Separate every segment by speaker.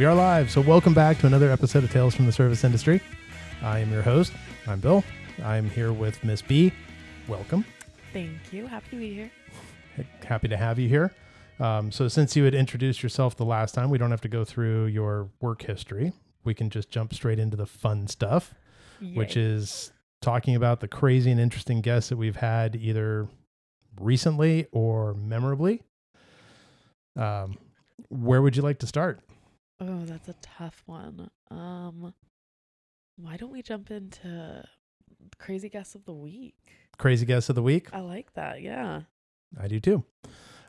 Speaker 1: We are live, so welcome back to another episode of Tales from the Service Industry. I am your host. I'm Bill. I'm here with Miss B. Welcome.
Speaker 2: Thank you. Happy to be here.
Speaker 1: Happy to have you here. Um, so, since you had introduced yourself the last time, we don't have to go through your work history. We can just jump straight into the fun stuff, which is talking about the crazy and interesting guests that we've had either recently or memorably. Um, where would you like to start?
Speaker 2: Oh, that's a tough one. Um why don't we jump into crazy guess of the week?
Speaker 1: Crazy guest of the week?
Speaker 2: I like that. Yeah.
Speaker 1: I do too.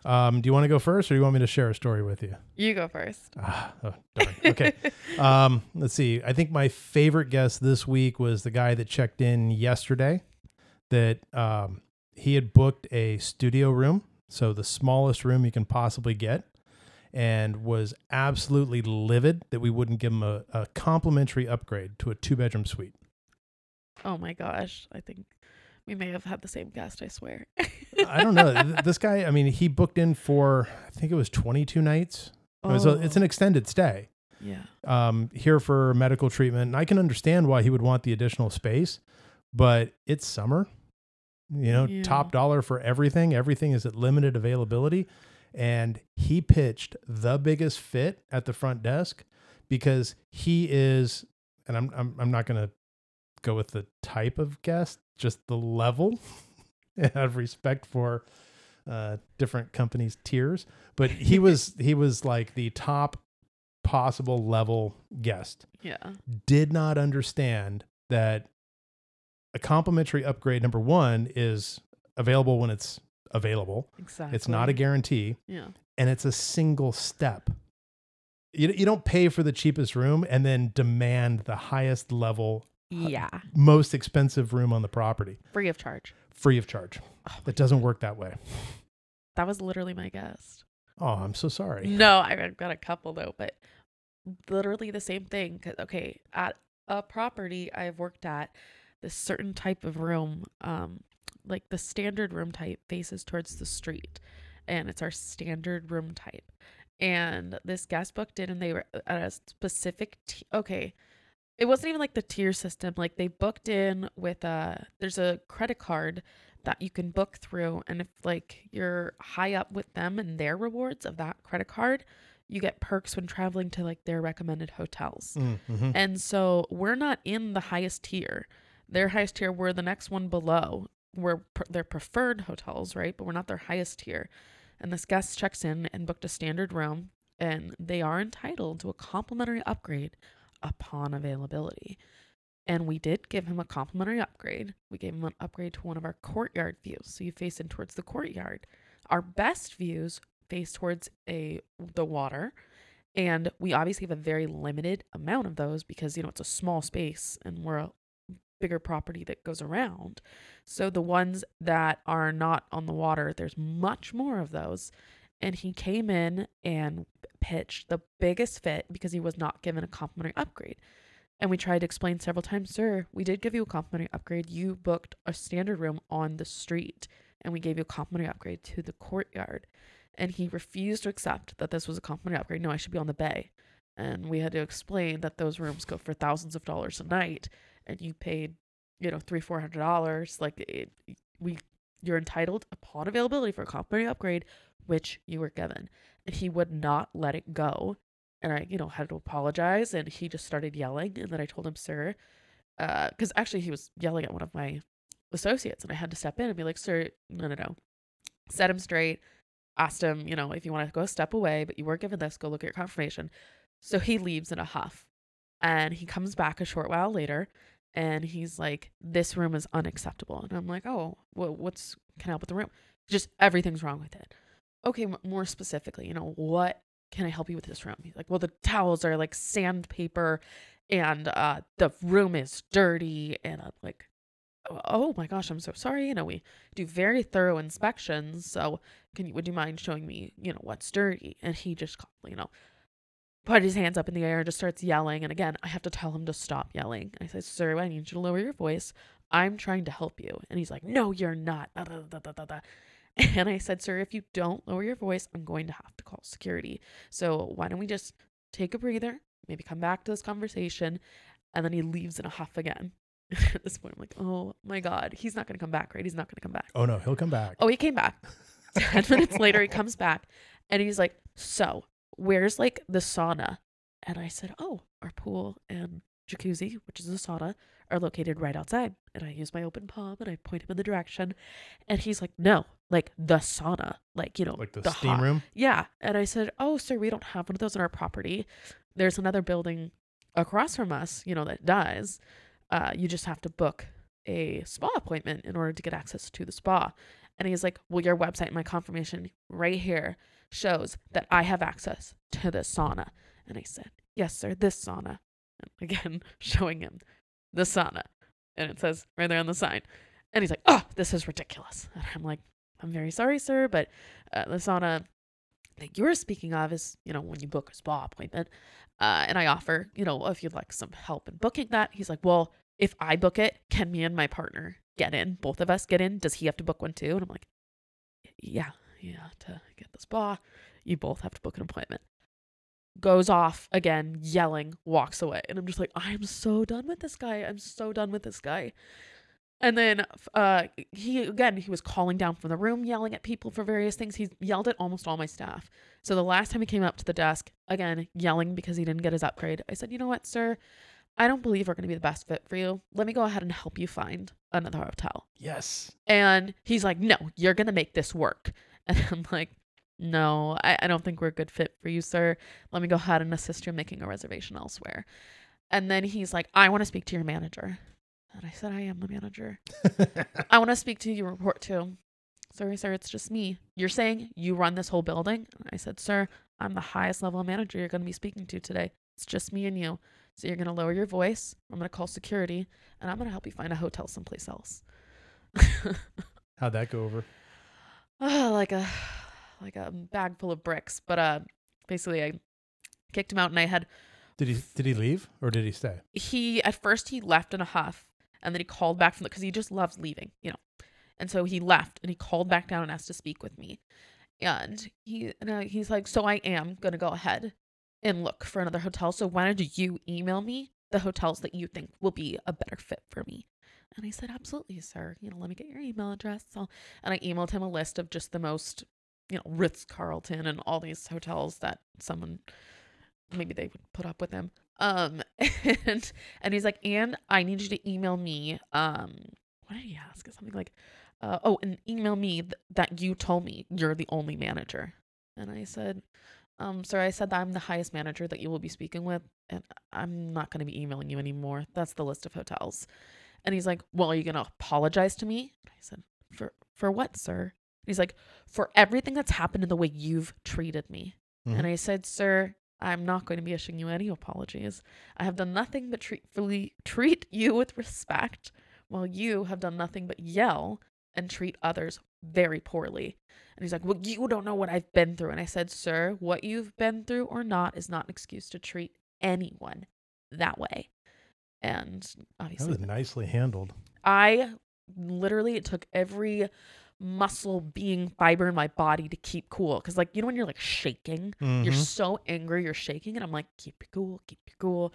Speaker 1: Um, do you want to go first or do you want me to share a story with you?
Speaker 2: You go first.
Speaker 1: Ah, oh, darn. Okay. um, let's see. I think my favorite guest this week was the guy that checked in yesterday that um, he had booked a studio room. So the smallest room you can possibly get and was absolutely livid that we wouldn't give him a, a complimentary upgrade to a two bedroom suite.
Speaker 2: oh my gosh. I think we may have had the same guest, I swear.
Speaker 1: I don't know. This guy, I mean, he booked in for, I think it was 22 nights. It was a, it's
Speaker 2: Oh,
Speaker 1: an extended stay.
Speaker 2: Yeah.
Speaker 1: um, here for medical treatment. And I can understand why he would want the additional space, but it's summer, you know,
Speaker 2: Yeah.
Speaker 1: top dollar for everything. Everything is at limited availability. And he pitched the biggest fit at the front desk because he is, and I'm, I'm, I'm not going to go with the type of guest, just the level. Have respect for uh, different companies' tiers, but he was he was like the top possible level guest.
Speaker 2: Yeah.
Speaker 1: Did not understand that a complimentary upgrade number one is available when it's available.
Speaker 2: Exactly.
Speaker 1: It's not a guarantee,
Speaker 2: Yeah.
Speaker 1: and it's a single step. You, you don't pay for the cheapest room and then demand the highest level,
Speaker 2: Yeah.
Speaker 1: most expensive room on the property
Speaker 2: Free of charge.
Speaker 1: free of charge.
Speaker 2: Oh
Speaker 1: It doesn't
Speaker 2: God.
Speaker 1: work that way.
Speaker 2: That was literally my guest.
Speaker 1: Oh, I'm so sorry.
Speaker 2: No, I've got a couple though, but literally the same thing. Cause okay, at a property I've worked at, this certain type of room, um, like the standard room type faces towards the street, and it's our standard room type. And this guest booked in, and they were at a specific. T- okay, it wasn't even like the tier system. Like they booked in with a. There's a credit card that you can book through and if like you're high up with them and their rewards of that credit card you get perks when traveling to like their recommended hotels
Speaker 1: Mm-hmm.
Speaker 2: and so we're not in the highest tier their highest tier we're the next one below we're their preferred hotels right but we're not their highest tier and this guest checks in and booked a standard room and they are entitled to a complimentary upgrade upon availability and we did give him a complimentary upgrade. We gave him an upgrade to one of our courtyard views. So you face in towards the courtyard. Our best views face towards a the water. And we obviously have a very limited amount of those because you know it's a small space and we're a bigger property that goes around. So the ones that are not on the water, there's much more of those. And he came in and pitched the biggest fit because he was not given a complimentary upgrade. And we tried to explain several times, sir, we did give you a complimentary upgrade. You booked a standard room on the street, and we gave you a complimentary upgrade to the courtyard. And he refused to accept that this was a complimentary upgrade. No, I should be on the bay. And we had to explain that those rooms go for thousands of dollars a night, and you paid, you know, three, four hundred dollars. Like it, we, you're entitled upon availability for a complimentary upgrade, which you were given. And he would not let it go and I, you know, had to apologize, and he just started yelling, and then I told him, "Sir," uh, because actually he was yelling at one of my associates, and I had to step in and be like, "Sir, no, no, no," set him straight, asked him, you know, if you want to go step away, but you were given this, go look at your confirmation. So he leaves in a huff, and he comes back a short while later, and he's like, "This room is unacceptable," and I'm like, "Oh, well, what's can I help with the room?" Just everything's wrong with it. Okay, more specifically, you know, what can I help you with this room? He's like, well, the towels are like sandpaper and uh, the room is dirty. And I'm like, "Oh- oh my gosh, I'm so sorry. You know, we do very thorough inspections. So can you, would you mind showing me, you know, what's dirty? And he just, you know, put his hands up in the air and just starts yelling. And again, I have to tell him to stop yelling. I say, sir, I need you to lower your voice. I'm trying to help you. And he's like, no, you're not. Da, da, da. And I said, sir, if you don't lower your voice, I'm going to have to call security. So why don't we just take a breather, maybe come back to this conversation. And then he leaves in a huff again. At this point, I'm like, oh my God, he's not going to come back, right? He's not going to come back.
Speaker 1: Oh no, he'll come back.
Speaker 2: Oh, he came back. 10 minutes later, he comes back and he's like, So, where's like the sauna? And I said, Oh, our pool and jacuzzi, which is a sauna, are located right outside. And I use my open palm and I point him in the direction. And he's like, No, like the sauna, like, you know,
Speaker 1: like the,
Speaker 2: the
Speaker 1: steam
Speaker 2: hot-
Speaker 1: room.
Speaker 2: yeah. And I said, Oh, sir, we don't have one of those on our property. There's another building across from us, you know, that does. Uh, you just have to book a spa appointment in order to get access to the spa. And he's like, Well, your website, my confirmation right here shows that I have access to this sauna. And I said, Yes, sir, this sauna. And again, showing him the sauna. And it says right there on the sign. And he's like, Oh, this is ridiculous. And I'm like, I'm very sorry, sir, but uh, the sauna that you're speaking of is, you know, when you book a spa appointment. Uh, and I offer, you know, if you'd like some help in booking that. He's like, well, if I book it, can me and my partner get in? Both of us get in? Does he have to book one too? And I'm like, yeah, yeah, to get the spa, you both have to book an appointment. Goes off again, yelling, walks away. And I'm just like, I'm so done with this guy. I'm so done with this guy. And then uh, he again he was calling down from the room, yelling at people for various things. He yelled at almost all my staff. So the last time he came up to the desk, again yelling because he didn't get his upgrade, I said, "You know what, sir? I don't believe we're going to be the best fit for you. Let me go ahead and help you find another hotel."
Speaker 1: Yes.
Speaker 2: And he's like, "No, you're going to make this work." And I'm like, "No, I, I don't think we're a good fit for you, sir. Let me go ahead and assist you in making a reservation elsewhere." And then he's like, "I want to speak to your manager." And I said, I am the manager. I want to speak to you, report to. Sorry, sir, it's just me. You're saying you run this whole building? And I said, Sir, I'm the highest level manager you're going to be speaking to today. It's just me and you. So you're going to lower your voice. I'm going to call security and I'm going to help you find a hotel someplace else.
Speaker 1: How'd that go over?
Speaker 2: Oh, like a like a bag full of bricks. But uh basically I kicked him out and I had
Speaker 1: Did he did he leave or did he stay?
Speaker 2: he at first he left in a huff and then he called back from the because he just loves leaving you know and so he left and he called back down and asked to speak with me and he and I, he's like so i am gonna go ahead and look for another hotel so why don't you email me the hotels that you think will be a better fit for me and i said absolutely sir. You know let me get your email address. So and i emailed him a list of just the most you know ritz carlton and all these hotels that someone maybe they would put up with him. Um and and he's like and i need you to email me um what did he ask? Something like uh, oh and email me th- that you told me you're the only manager. And i said um sir i said that i'm the highest manager that you will be speaking with and i'm not going to be emailing you anymore. That's the list of hotels and he's like well are you going to apologize to me and i said for for what sir and he's like for everything that's happened in the way you've treated me
Speaker 1: Mhm.
Speaker 2: and I said, Sir, I'm not going to be issuing you any apologies. I have done nothing but treatfully treat you with respect, while you have done nothing but yell and treat others very poorly. And he's like, Well, you don't know what I've been through. And I said, Sir, what you've been through or not is not an excuse to treat anyone that way. And
Speaker 1: That
Speaker 2: obviously,
Speaker 1: was nicely handled.
Speaker 2: I literally it took every muscle being fiber in my body to keep cool because like you know when you're like shaking? You're
Speaker 1: Mhm.
Speaker 2: so angry you're shaking and i'm like keep it cool keep it cool.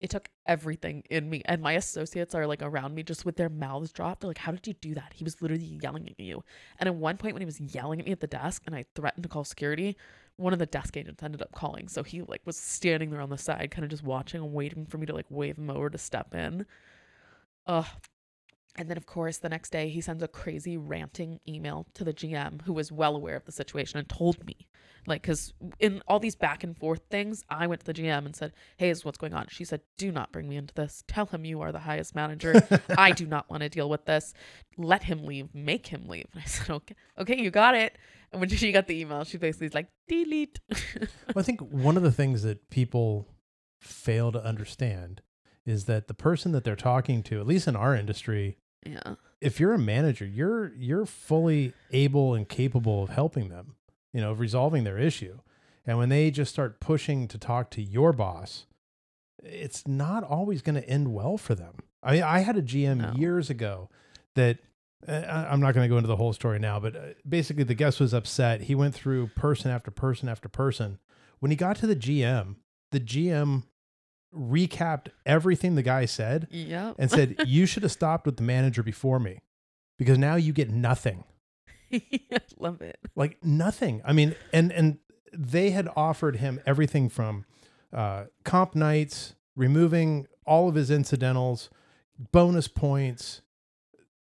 Speaker 2: It took everything in me and my associates are like around me just with their mouths dropped. They're like how did you do that? He was literally yelling at you. And at one point when he was yelling at me at the desk and i threatened to call security one of the desk agents ended up calling so he like was standing there on the side kind of just watching and waiting for me to like wave him over to step in Ugh. And then, of course, the next day he sends a crazy ranting email to the GM who was well aware of the situation and told me. Like, because in all these back and forth things, I went to the GM and said, Hey, is what's going on? She said, Do not bring me into this. Tell him you are the highest manager. I do not want to deal with this. Let him leave. Make him leave. And I said, Okay, okay, you got it. And when she got the email, she basically was like, Delete.
Speaker 1: Well, I think one of the things that people fail to understand is that the person that they're talking to, at least in our industry,
Speaker 2: yeah.
Speaker 1: if you're a manager, you're you're fully able and capable of helping them, you know, of resolving their issue. And when they just start pushing to talk to your boss, it's not always going to end well for them. I mean, I had a GM
Speaker 2: No.
Speaker 1: years ago that uh, I'm not going to go into the whole story now, but uh, basically the guest was upset. He went through person after person after person. When he got to the GM, the GM recapped everything the guy said
Speaker 2: Yep.
Speaker 1: and said, You should have stopped with the manager before me because now you get nothing.
Speaker 2: I love it.
Speaker 1: Like nothing. I mean, and and they had offered him everything from uh, comp nights, removing all of his incidentals, bonus points.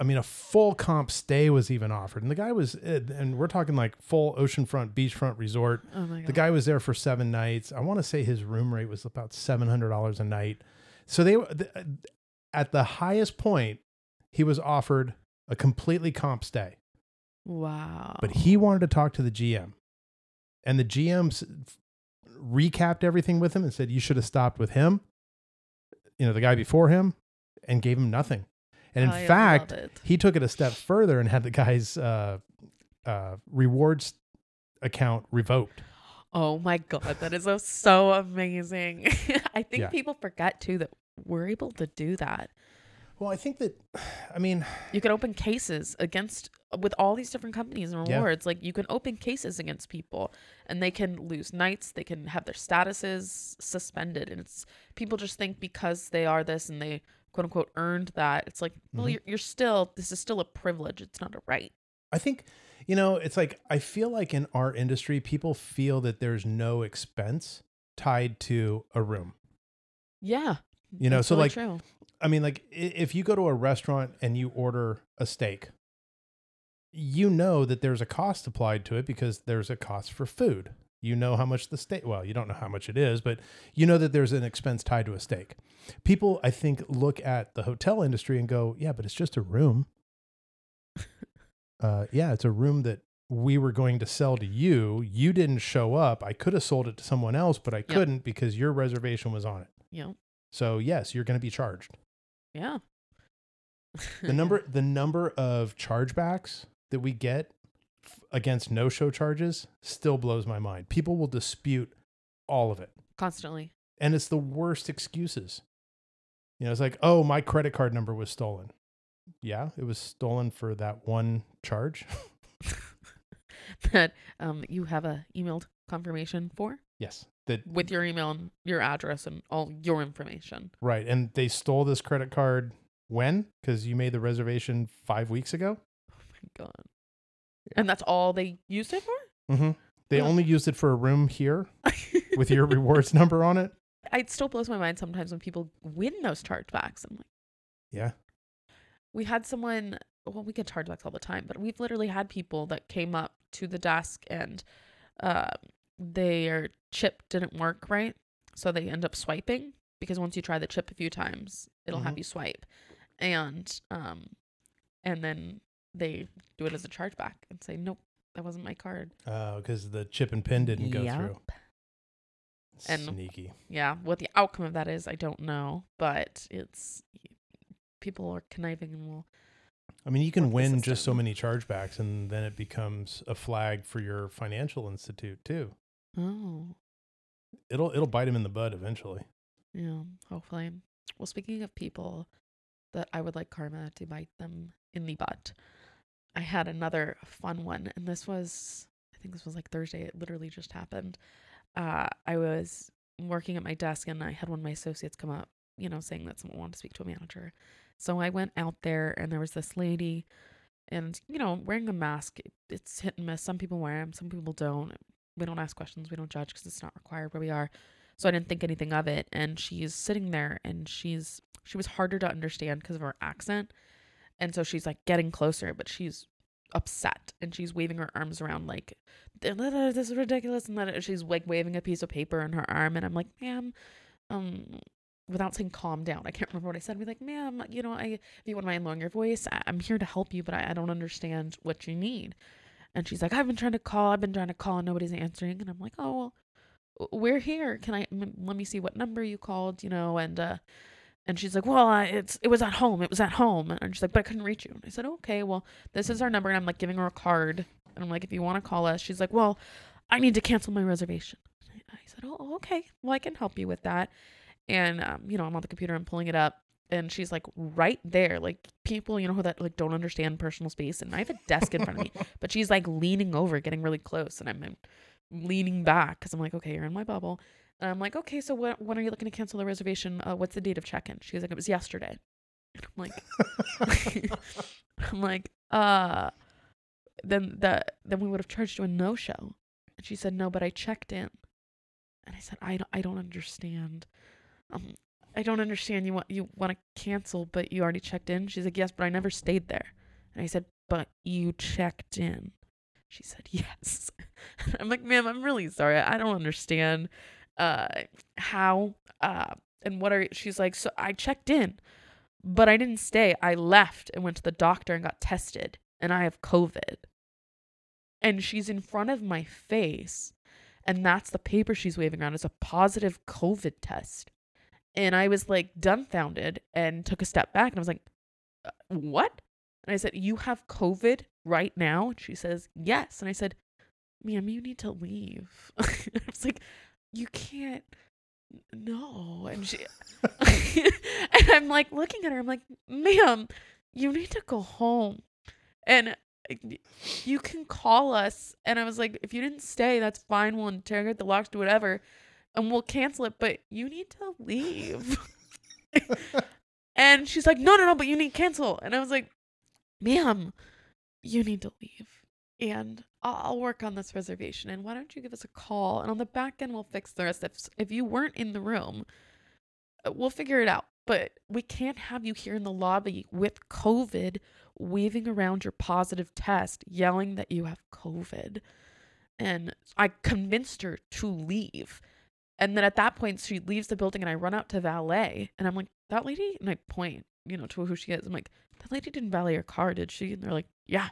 Speaker 1: I mean, a full comp stay was even offered, and the guy was, eh, and we're talking like full oceanfront, beachfront resort.
Speaker 2: Oh my god.
Speaker 1: The guy was there for seven nights. I want to say his room rate was about seven hundred dollars a night. So they at the highest point. He was offered a completely comp stay,
Speaker 2: Wow.
Speaker 1: but he wanted to talk to the GM, and the GM recapped everything with him and said, "You should have stopped with him." You know, the guy before him, and gave him nothing. And in
Speaker 2: I
Speaker 1: fact, he took it a step further and had the guy's uh, uh, rewards account revoked.
Speaker 2: Oh my god, that is so, so amazing. I think
Speaker 1: Yeah.
Speaker 2: people forget too that we're able to do that.
Speaker 1: Well, I think that, I mean,
Speaker 2: You can open cases against with all these different companies and
Speaker 1: Yeah.
Speaker 2: rewards. Like you can open cases against people and they can lose nights, they can have their statuses suspended. And it's people just think because they are this and they quote unquote earned that. It's like, well,
Speaker 1: Mhm.
Speaker 2: you're, you're still this is still a privilege. It's not a right.
Speaker 1: I think, you know, it's like, I feel like in our industry, people feel that there's no expense tied to a room.
Speaker 2: Yeah.
Speaker 1: You know, so
Speaker 2: really
Speaker 1: like,
Speaker 2: true.
Speaker 1: I mean, like if you go to a restaurant and you order a steak, you know that there's a cost applied to it because there's a cost for food. You know how much the steak, well, you don't know how much it is, but you know that there's an expense tied to a steak. People, I think, look at the hotel industry and go, yeah, but it's just a room. uh, yeah, it's a room that we were going to sell to you. You didn't show up. I could have sold it to someone else, but I couldn't because your reservation was on it.
Speaker 2: Yeah.
Speaker 1: So, yes, you're going to be charged
Speaker 2: Yeah.
Speaker 1: the number the number of chargebacks that we get f- against no show charges still blows my mind. People will dispute all of it.
Speaker 2: constantly.
Speaker 1: And it's the worst excuses. You know, it's like, "Oh, my credit card number was stolen." Yeah, it was stolen for that one charge.
Speaker 2: that um you have a emailed confirmation for
Speaker 1: yes. That
Speaker 2: with your email and your address and all your information.
Speaker 1: right. And they stole this credit card when? Cuz you made the reservation 5 weeks ago?
Speaker 2: My god. And that's all they used it for?
Speaker 1: Mhm. They
Speaker 2: Yeah.
Speaker 1: only used it for a room here with your rewards number on it.
Speaker 2: it still blows my mind sometimes when people win those chargebacks. I'm like,
Speaker 1: Yeah.
Speaker 2: we had someone well, we get chargebacks all the time, but we've literally had people that came up to the desk and uh, their chip didn't work right. So they end up swiping because once you try the chip a few times, it'll have
Speaker 1: Mhm.
Speaker 2: you swipe. And um and then they do it as a chargeback and say, Nope, that wasn't my card.
Speaker 1: Oh, because the chip and pin didn't go
Speaker 2: Yep.
Speaker 1: through.
Speaker 2: And-
Speaker 1: Sneaky.
Speaker 2: Yeah, what the outcome of that is, I don't know, but it's people are conniving and will
Speaker 1: I mean, you can win just so many chargebacks, and then it becomes a flag for your financial institute too.
Speaker 2: oh
Speaker 1: It'll it'll bite him in the butt eventually.
Speaker 2: Yeah, hopefully. Well, speaking of people that I would like karma to bite them in the butt, I had another fun one, and this was, I think this was like Thursday. It literally just happened. Uh, I was working at my desk, and I had one of my associates come up, you know, saying that someone wanted to speak to a manager. So I went out there, and there was this lady, and you know, wearing a mask, it's hit and miss. Some people wear them, some people don't. We don't ask questions, we don't judge because it's not required where we are. So I didn't think anything of it. And she's sitting there and she's she was harder to understand because of her accent. And so she's like getting closer, but she's upset and she's waving her arms around like this is ridiculous and then she's like waving a piece of paper in her arm and I'm like, ma'am, um without saying calm down. I can't remember what I said. Be like, ma'am, you know, I if you wouldn't mind lowering your voice, I, I'm here to help you, but I, I don't understand what you need. And she's like, I've been trying to call, I've been trying to call and nobody's answering. And I'm like, oh well, we're here. Can I m- let me see what number you called, you know? And uh, and she's like, well, I, it's it was at home. It was at home. And she's like, but I couldn't reach you. And I said, okay, well, this is our number. And I'm like giving her a card. And I'm like, if you want to call us, she's like, well, I need to cancel my reservation. I I said, oh, okay, well, I can help you with that. And um, you know, I'm on the computer, I'm pulling it up. And she's like right there, like people, you know, who that like don't understand personal space. And I have a desk in front of me, but she's like leaning over, getting really close, and I'm, I'm leaning back because I'm like, okay, you're in my bubble. And I'm like, okay, so what, when are you looking to cancel the reservation? Uh, what's the date of check-in? She was like, it was yesterday. And I'm like, I'm like, uh, then the then we would have charged you a no-show. And she said, no, but I checked in. And I said, I don't, I don't understand. Um, I don't understand. You want you want to cancel, but you already checked in. She's like, yes, but I never stayed there. And I said, but you checked in. She said, yes. I'm like, ma'am, I'm really sorry. I don't understand uh, how uh, and what are. She's like, so I checked in, but I didn't stay. I left and went to the doctor and got tested, and I have COVID. And she's in front of my face, and that's the paper she's waving around is a positive COVID test. And I was like dumbfounded and took a step back and I was like, "Uh, what? And I said, You have COVID right now? And she says, Yes. And I said, Ma'am, you need to leave. I was like, You can't. No. And she, and I'm like looking at her, I'm like, Ma'am, you need to go home. And eh, you can call us. And I was like, If you didn't stay, that's fine. We'll interrogate the locks, do whatever, and we'll cancel it. But you need to leave. and she's like, No, no, no, but you need to cancel. And I was like, ma'am, you need to leave. And I'll, work on this reservation. And why don't you give us a call? And on the back end, we'll fix the rest. If, if you weren't in the room, uh, we'll figure it out. But we can't have you here in the lobby with COVID, waving around your positive test, yelling that you have COVID. And I convinced her to leave. And then at that point, she leaves the building, and I run out to valet. And I'm like, that lady? And I point, you know, to who she is. I'm like, that lady didn't valet her car, did she? And they're like, yeah,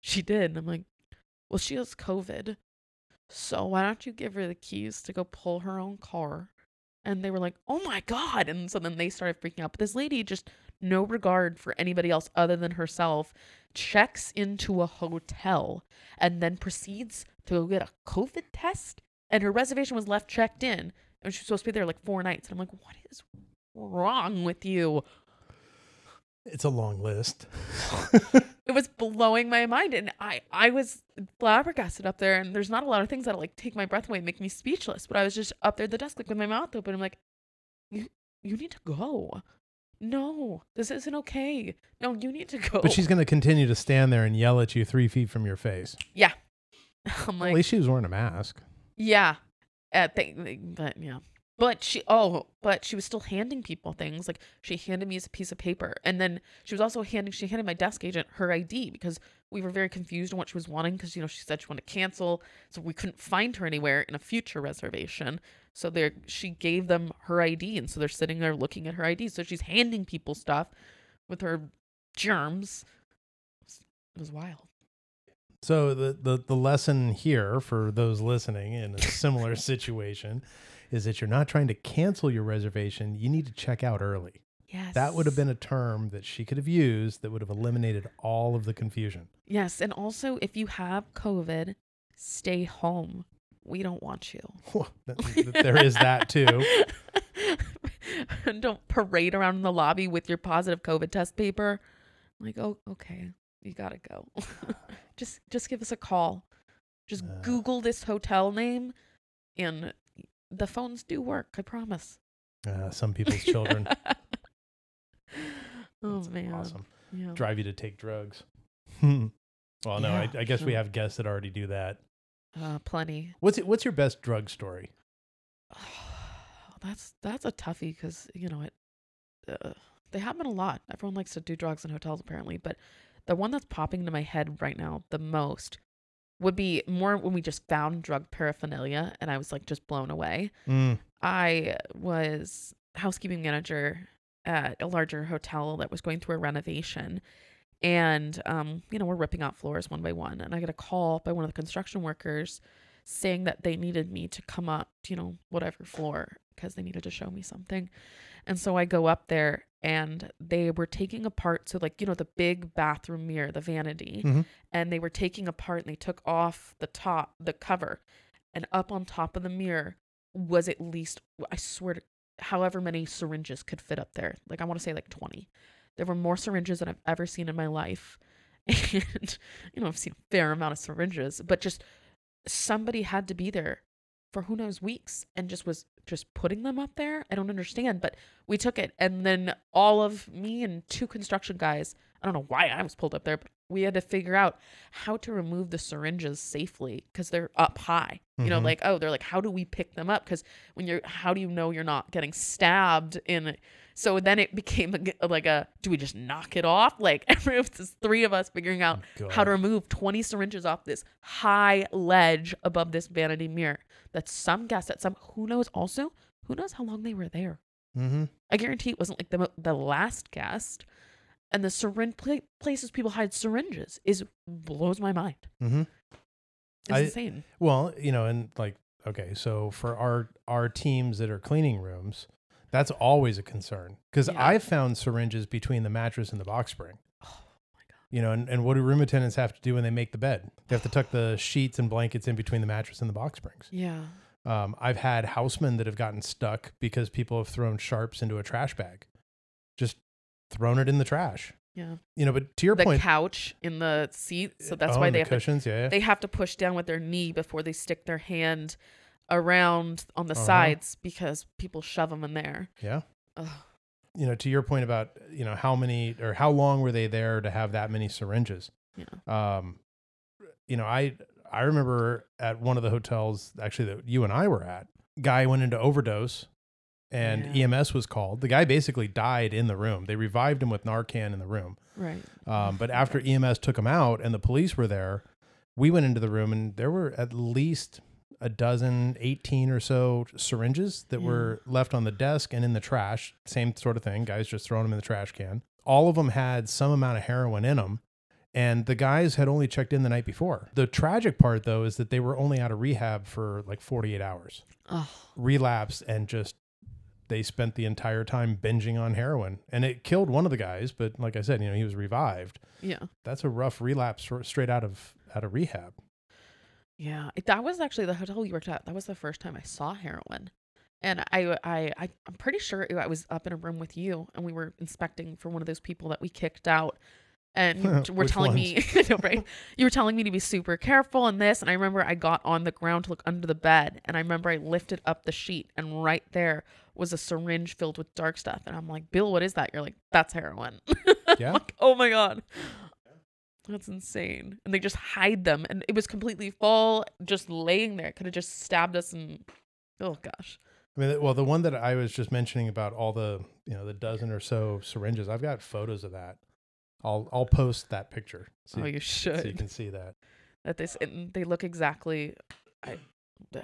Speaker 2: she did. And I'm like, well, she has COVID. So why don't you give her the keys to go pull her own car? And they were like, oh my God. And so then they started freaking out. But this lady, just no regard for anybody else other than herself, checks into a hotel and then proceeds to go get a COVID test. And her reservation was left checked in. And she was supposed to be there like four nights. And I'm like, what is wrong with you?
Speaker 1: It's a long list.
Speaker 2: it was blowing my mind and i i was flabbergasted up there and there's not a lot of things that like take my breath away and make me speechless but i was just up there at the desk like with my mouth open i'm like you you need to go no this isn't okay no you need to go
Speaker 1: But she's going to continue to stand there and yell at you three feet from your face.
Speaker 2: yeah i'm like, At
Speaker 1: least she was wearing a mask.
Speaker 2: yeah uh, th- but yeah but she oh but she was still handing people things like she handed me a piece of paper and then she was also handing she handed my desk agent her id because we were very confused on what she was wanting because you know she said she wanted to cancel so we couldn't find her anywhere in a future reservation. So there she gave them her id and so they're sitting there looking at her id so she's handing people stuff with her germs. It was wild.
Speaker 1: So the, the the lesson here for those listening in a similar situation is that you're not trying to cancel your reservation. You need to check out early.
Speaker 2: yes
Speaker 1: That would have been a term that she could have used that would have eliminated all of the confusion.
Speaker 2: yes and also if you have covid stay home we don't want you
Speaker 1: Th- there is that too.
Speaker 2: Don't parade around in the lobby with your positive COVID test paper. like, oh, okay, you gotta go. just, just give us a call. Just
Speaker 1: Uh.
Speaker 2: Google this hotel name, and the phones do work. I promise.
Speaker 1: Uh, some people's children.
Speaker 2: oh
Speaker 1: That's
Speaker 2: man,
Speaker 1: Awesome.
Speaker 2: yeah.
Speaker 1: Drive you to take drugs. well, no, I,
Speaker 2: Yeah,
Speaker 1: I guess we have guests that already do that.
Speaker 2: Uh, plenty.
Speaker 1: What's it, what's your best drug story?
Speaker 2: that's that's a toughie because you know it. Uh, they happen a lot. Everyone likes to do drugs in hotels apparently, but the one that's popping into my head right now the most would be more when we just found drug paraphernalia, and I was like just blown away.
Speaker 1: Mm,
Speaker 2: I was housekeeping manager at a larger hotel that was going through a renovation. And, um, you know, we're ripping out floors one by one. And I get a call by one of the construction workers saying that they needed me to come up, to, you know, whatever floor because they needed to show me something. And so I go up there and they were taking apart, so like, you know, the big bathroom mirror, the vanity,
Speaker 1: Mhm.
Speaker 2: and they were taking apart and they took off the top, the cover, and up on top of the mirror was at least I swear to however many syringes could fit up there. Like I want to say like 20. There were more syringes than I've ever seen in my life. And you know, I've seen a fair amount of syringes, but just somebody had to be there for who knows weeks and just was just putting them up there. I don't understand, but we took it and then all of me and two construction guys, I don't know why I was pulled up there, but we had to figure out how to remove the syringes safely because they're up high. You know,
Speaker 1: Mhm.
Speaker 2: like oh, they're like how do we pick them up because when you're how do you know you're not getting stabbed in so then it became a, like a do we just knock it off? Like every three of us figuring out
Speaker 1: Oh,
Speaker 2: how to remove 20 syringes off this high ledge above this vanity mirror. That some guests at some who knows also who knows how long they were there.
Speaker 1: Mm-hmm.
Speaker 2: i guarantee it wasn't like the the last guest. And the syringe pla- places people hide syringes is blows my mind.
Speaker 1: Mm-hmm.
Speaker 2: it's
Speaker 1: I-
Speaker 2: insane.
Speaker 1: Well, you know, and like, okay, so for our our teams that are cleaning rooms, that's always a concern because
Speaker 2: Yeah.
Speaker 1: I've found syringes between the mattress and the box spring.
Speaker 2: oh my god
Speaker 1: You know, and, and what do room attendants have to do when they make the bed? They have to tuck the sheets and blankets in between the mattress and the box springs.
Speaker 2: yeah
Speaker 1: Um, I've had housemen that have gotten stuck because people have thrown sharps into a trash bag, just thrown it in the trash.
Speaker 2: yeah
Speaker 1: You know, but to your
Speaker 2: the
Speaker 1: point, the
Speaker 2: couch in the seat so that's
Speaker 1: oh,
Speaker 2: why they
Speaker 1: the
Speaker 2: have to
Speaker 1: cushions, yeah, yeah.
Speaker 2: they have to push down with their knee before they stick their hand around on the
Speaker 1: Uh-huh.
Speaker 2: sides because people shove them in there.
Speaker 1: yeah.
Speaker 2: Ugh.
Speaker 1: you know, to your point about, you know, how many or how long were they there to have that many syringes?
Speaker 2: Yeah.
Speaker 1: Um, you know, I I remember at one of the hotels actually that you and I were at, guy went into overdose and
Speaker 2: Yeah.
Speaker 1: EMS was called. The guy basically died in the room. They revived him with Narcan in the room.
Speaker 2: Right.
Speaker 1: Um, but after EMS took him out and the police were there, we went into the room and there were at least a dozen, 18 or so syringes that
Speaker 2: Yeah.
Speaker 1: were left on the desk and in the trash. Same sort of thing. Guys just throwing them in the trash can. All of them had some amount of heroin in them. And the guys had only checked in the night before. The tragic part, though, is that they were only out of rehab for like 48 hours.
Speaker 2: Oh,
Speaker 1: Relapsed and just they spent the entire time binging on heroin. And it killed one of the guys. But like I said, you know, he was revived
Speaker 2: yeah.
Speaker 1: that's a rough relapse straight out of out of rehab.
Speaker 2: Yeah. It- That was actually the hotel we worked at. That was the first time I saw heroin. And I, I, I, I'm pretty sure I was up in a room with you, and we were inspecting for one of those people that we kicked out. And you t- were
Speaker 1: Which
Speaker 2: telling me, I know, right? You were telling me to be super careful and this. And I remember I got on the ground to look under the bed, and I remember I lifted up the sheet, and right there was a syringe filled with dark stuff. And I'm like, Bill, what is that? You're like, that's heroin. I'm
Speaker 1: Yeah.
Speaker 2: like, oh my god. That's insane. And they just hide them. And it was completely full, just laying there. It could have just stabbed us and oh gosh.
Speaker 1: I mean, well, the one that I was just mentioning about all the you know the dozen or so syringes, I've got photos of that. I'll I'll post that picture so,
Speaker 2: oh,
Speaker 1: you,
Speaker 2: you
Speaker 1: so you can see that.
Speaker 2: that this and they look exactly I ugh.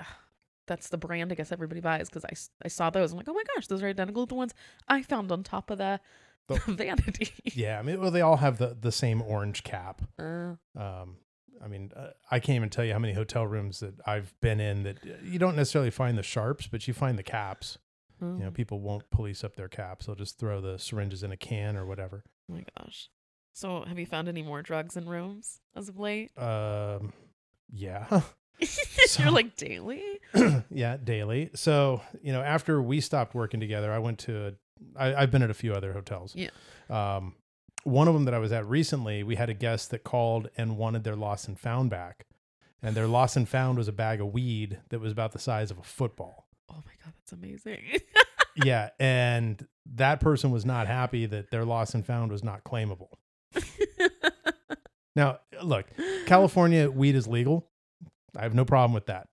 Speaker 2: that's the brand I guess everybody buys because I I saw those. I'm like, oh my gosh, those are identical to the ones I found on top of the,
Speaker 1: The-
Speaker 2: vanity.
Speaker 1: Yeah, I mean, well, they all have the the same orange cap.
Speaker 2: Uh,
Speaker 1: Um, I mean, uh, I can't even tell you how many hotel rooms that I've been in that uh, you don't necessarily find the sharps, but you find the caps. You know,
Speaker 2: oh
Speaker 1: people won't police up their caps; they'll just throw the syringes in a can or whatever.
Speaker 2: Oh my gosh. So have you found any more drugs in rooms as of late?
Speaker 1: Um, yeah. So-
Speaker 2: You're like daily?
Speaker 1: yeah, daily. So, you know, after we stopped working together, I went to, a, I, I've been at a few other hotels.
Speaker 2: Yeah.
Speaker 1: Um, one of them that I was at recently, we had a guest that called and wanted their lost and found back. And their lost and found was a bag of weed that was about the size of a football.
Speaker 2: Oh my god, that's amazing.
Speaker 1: yeah. And that person was not happy that their lost and found was not claimable. Now, look, California weed is legal. I have no problem with that.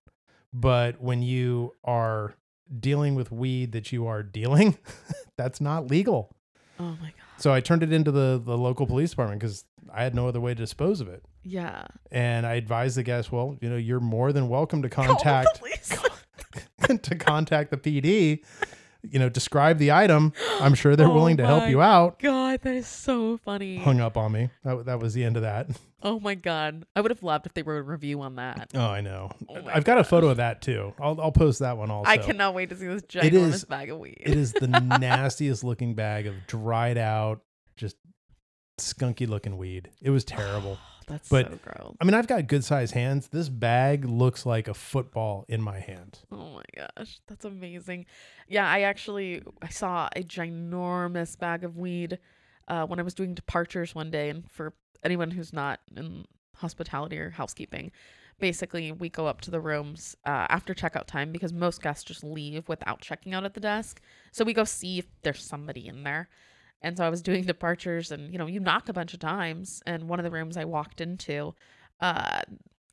Speaker 1: But when you are dealing with weed that you are dealing, that's not legal.
Speaker 2: Oh my god.
Speaker 1: So I turned it into the, the local police department because I had no other way to dispose of it.
Speaker 2: Yeah.
Speaker 1: And I advised the guest, well, you know, you're more than welcome to contact
Speaker 2: police.
Speaker 1: to contact the PD. You know, describe the item. I'm sure they're
Speaker 2: Oh
Speaker 1: willing to help you out.
Speaker 2: God, that is so funny.
Speaker 1: Hung up on me. That, that was the end of that.
Speaker 2: Oh my god. I would have loved if they wrote a review on that.
Speaker 1: Oh, I know.
Speaker 2: Oh
Speaker 1: I've got a photo of that too. I'll, I'll post that one also.
Speaker 2: I cannot wait to see this
Speaker 1: It
Speaker 2: ginormous
Speaker 1: is-
Speaker 2: bag of weed.
Speaker 1: It is the nastiest looking bag of dried out, just skunky looking weed. It was terrible.
Speaker 2: That's
Speaker 1: but-
Speaker 2: so gross.
Speaker 1: I mean, I've got good sized hands. This bag looks like a football in my hand.
Speaker 2: Oh my gosh, that's amazing. Yeah, I actually I saw a ginormous bag of weed uh, when I was doing departures one day, and for anyone who's not in hospitality or housekeeping. Basically, we go up to the rooms uh, after checkout time because most guests just leave without checking out at the desk. So we go see if there's somebody in there. And so I was doing departures, and you know, you knock a bunch of times. And one of the rooms I walked into, uh,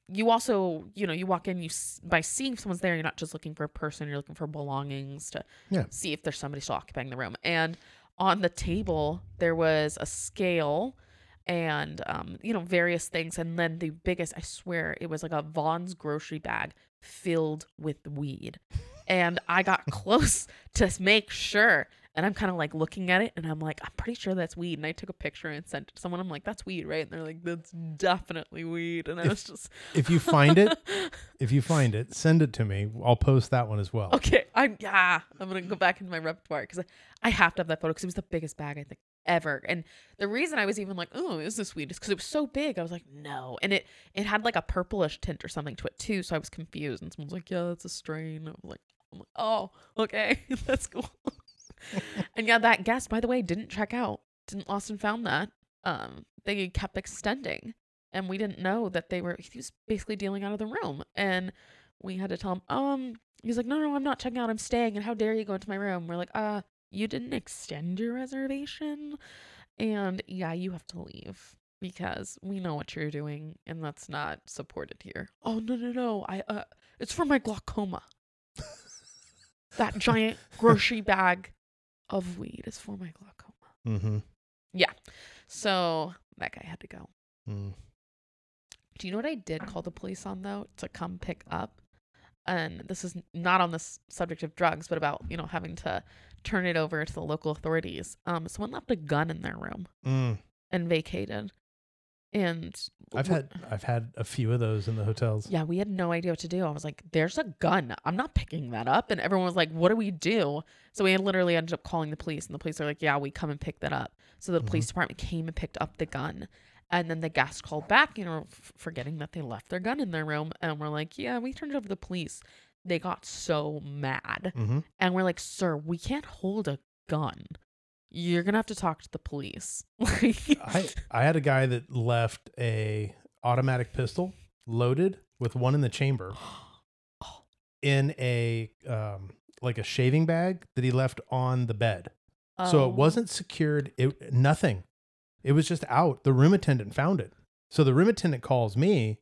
Speaker 2: you also, you know, you walk in, you by seeing if someone's there, you're not just looking for a person, you're looking for belongings to
Speaker 1: Yeah.
Speaker 2: see if there's somebody still occupying the room. And on the table, there was a scale and, um, you know, various things. And then the biggest, I swear, it was like a Vons grocery bag filled with weed. And I got close to make sure. And I'm kind of like looking at it and I'm like, I'm pretty sure that's weed. And I took a picture and sent it to someone. I'm like, that's weed, right? And they're like, that's definitely weed. And I
Speaker 1: If-
Speaker 2: was just,
Speaker 1: If you find it, if you find it, send it to me. I'll post that one as well.
Speaker 2: Okay, I'm yeah. I'm gonna go back into my repertoire because I, I have to have that photo because it was the biggest bag I think ever. And the reason I was even like, oh, is this weed? Is because it was so big. I was like, no, and it it had like a purplish tint or something to it too. So I was confused. And someone's like, yeah, that's a strain. I'm like, I'm like, oh, okay, that's cool. And yeah, that guest, by the way, didn't check out. Didn't lost and found that. Um, they kept extending, and we didn't know that they were. He was basically dealing out of the room, and we had to tell him, um, he's like, no, no, I'm not checking out. I'm staying. And how dare you go into my room? We're like, uh, you didn't extend your reservation, and yeah, you have to leave because we know what you're doing, and that's not supported here. Oh no, no, no. I uh, it's for my glaucoma. that giant grocery bag of weed is for my glaucoma.
Speaker 1: Mm-hmm. Yeah.
Speaker 2: So that guy had to go.
Speaker 1: Mm.
Speaker 2: Do you know what I did call the police on though to come pick up? And this is not on the s- subject of drugs, but about you know having to turn it over to the local authorities. Um, someone left a gun in their room
Speaker 1: Mm.
Speaker 2: and vacated, and
Speaker 1: I've had I've had a few of those in the hotels.
Speaker 2: yeah, we had no idea what to do. I was like, "There's a gun. I'm not picking that up." And everyone was like, "What do we do?" So we literally ended up calling the police, and the police are like, "Yeah, we come and pick that up." So the
Speaker 1: Mhm.
Speaker 2: police department came and picked up the gun, and then the guests called back, you know, f- forgetting that they left their gun in their room, and we're like, "Yeah, we turned it over to the police." They got so mad,
Speaker 1: Mm-hmm.
Speaker 2: and we're like, "Sir, we can't hold a gun. You're gonna have to talk to the police."
Speaker 1: I I had a guy that left a automatic pistol loaded with one in the chamber
Speaker 2: Oh.
Speaker 1: in a um like a shaving bag that he left on the bed. So
Speaker 2: Oh.
Speaker 1: it wasn't secured. It nothing. It was just out. The room attendant found it. So the room attendant calls me,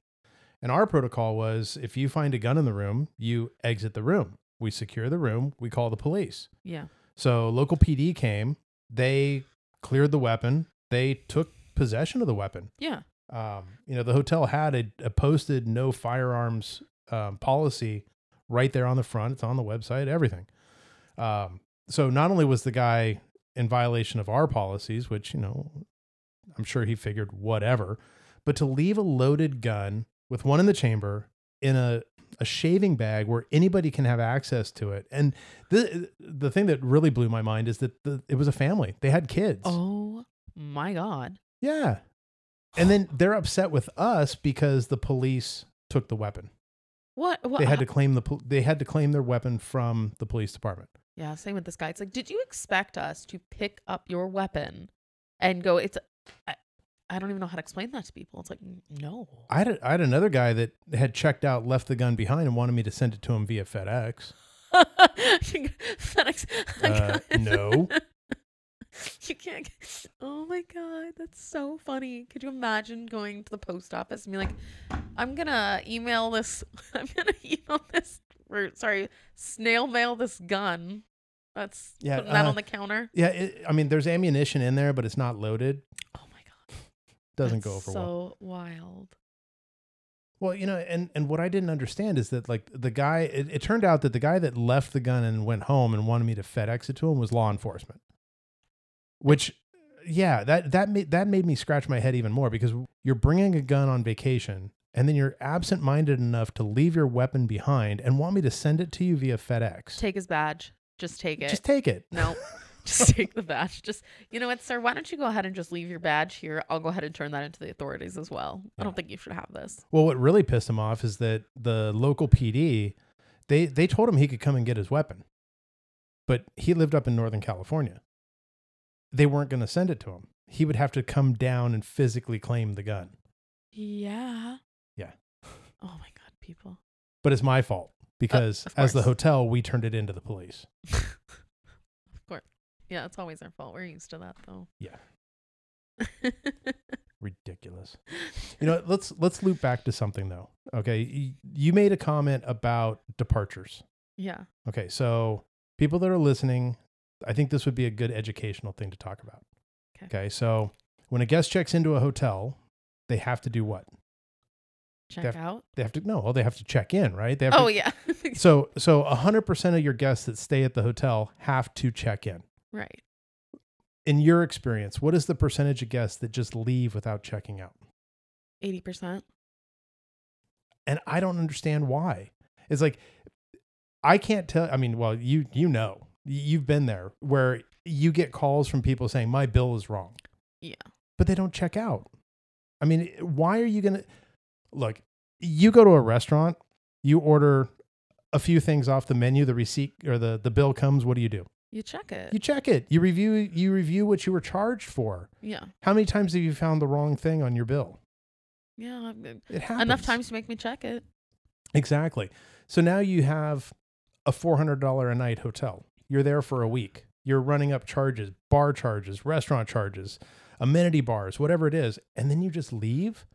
Speaker 1: and our protocol was if you find a gun in the room, you exit the room. We secure the room. We call the police.
Speaker 2: Yeah.
Speaker 1: So local PD came. They cleared the weapon. They took possession of the weapon.
Speaker 2: Yeah.
Speaker 1: Um, you know, the hotel had a, a posted no firearms um, policy right there on the front. It's on the website, everything. Um, so not only was the guy in violation of our policies, which, you know, I'm sure he figured whatever, but to leave a loaded gun with one in the chamber in a, a shaving bag where anybody can have access to it. And the the thing that really blew my mind is that the, it was a family. They had kids.
Speaker 2: Oh my god.
Speaker 1: Yeah. And then they're upset with us because the police took the weapon.
Speaker 2: What? what
Speaker 1: They had uh, to claim the pol- they had to claim their weapon from the police department.
Speaker 2: Yeah, same with this guy. It's like, did you expect us to pick up your weapon and go? It's, I, don't even know how to explain that to people. It's like, no.
Speaker 1: I had I had another guy that had checked out, left the gun behind, and wanted me to send it to him via FedEx.
Speaker 2: FedEx.
Speaker 1: Uh, no.
Speaker 2: you can't. get- Oh my god, that's so funny. Could you imagine going to the post office and be like, "I'm gonna email this. I'm gonna email this. Or sorry, snail mail this gun." That's
Speaker 1: Yeah,
Speaker 2: putting that
Speaker 1: uh,
Speaker 2: on the counter.
Speaker 1: Yeah, it, I mean, there's ammunition in there, but it's not loaded.
Speaker 2: Oh.
Speaker 1: Doesn't
Speaker 2: That's
Speaker 1: go over
Speaker 2: so
Speaker 1: well.
Speaker 2: wild.
Speaker 1: Well, you know, and and what I didn't understand is that like the guy, it, it turned out that the guy that left the gun and went home and wanted me to FedEx it to him was law enforcement. Which, yeah, that that made that made me scratch my head even more because you're bringing a gun on vacation and then you're absent-minded enough to leave your weapon behind and want me to send it to you via FedEx.
Speaker 2: Take his badge. Just take it.
Speaker 1: Just take it.
Speaker 2: no. Just take the badge. Just you know what, sir? Why don't you go ahead and just leave your badge here? I'll go ahead and turn that into the authorities as well. I don't think you should have this.
Speaker 1: Well, what really pissed him off is that the local PD, they they told him he could come and get his weapon, but he lived up in Northern California. They weren't going to send it to him. He would have to come down and physically claim the gun.
Speaker 2: Yeah.
Speaker 1: Yeah.
Speaker 2: Oh my god, people.
Speaker 1: But it's my fault uh, because
Speaker 2: of
Speaker 1: as the hotel, we turned it into the police.
Speaker 2: Yeah, it's always our fault. We're used to that though.
Speaker 1: Yeah. Ridiculous. You know, let's let's loop back to something though. Okay, you made a comment about departures.
Speaker 2: yeah.
Speaker 1: Okay, so people that are listening, I think this would be a good educational thing to talk about. Okay, so when a guest checks into a hotel, they have to do what?
Speaker 2: Check
Speaker 1: Def-
Speaker 2: out.
Speaker 1: They have to no, well, they have to check in, right? They have
Speaker 2: Oh
Speaker 1: to,
Speaker 2: yeah.
Speaker 1: so so hundred percent of your guests that stay at the hotel have to check in.
Speaker 2: Right.
Speaker 1: In your experience, what is the percentage of guests that just leave without checking out?
Speaker 2: Eighty percent.
Speaker 1: and I don't understand why. It's like I can't tell. I mean, well, you you know, you've been there where you get calls from people saying my bill is wrong.
Speaker 2: Yeah.
Speaker 1: but they don't check out. I mean, why are you gonna look? You go to a restaurant, you order a few things off the menu, the receipt or the the bill comes. What do you do?
Speaker 2: You check it.
Speaker 1: You check it. You review you review what you were charged for.
Speaker 2: yeah.
Speaker 1: How many times have you found the wrong thing on your bill?
Speaker 2: Yeah.
Speaker 1: It happens
Speaker 2: Enough times to make me check it.
Speaker 1: Exactly. So now you have a $400 a night hotel. You're there for a week. You're running up charges, bar charges, restaurant charges, amenity bars, whatever it is. And then you just leave.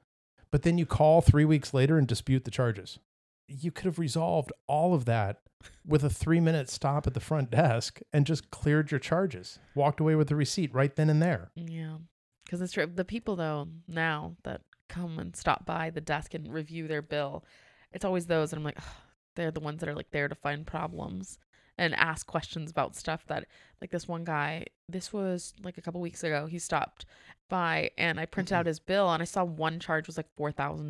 Speaker 1: But then you call three weeks later and dispute the charges. You could have resolved all of that with a three minute stop at the front desk and just cleared your charges, walked away with the receipt right then and there.
Speaker 2: Yeah. Because it's true. The people, though, now that come and stop by the desk and review their bill, it's always those. And I'm like, "Ugh, they're the ones that are like there to find problems and ask questions about stuff that, like this one guy, this was like a couple weeks ago, he stopped by and I printed out his bill and I saw one charge was like $4,000.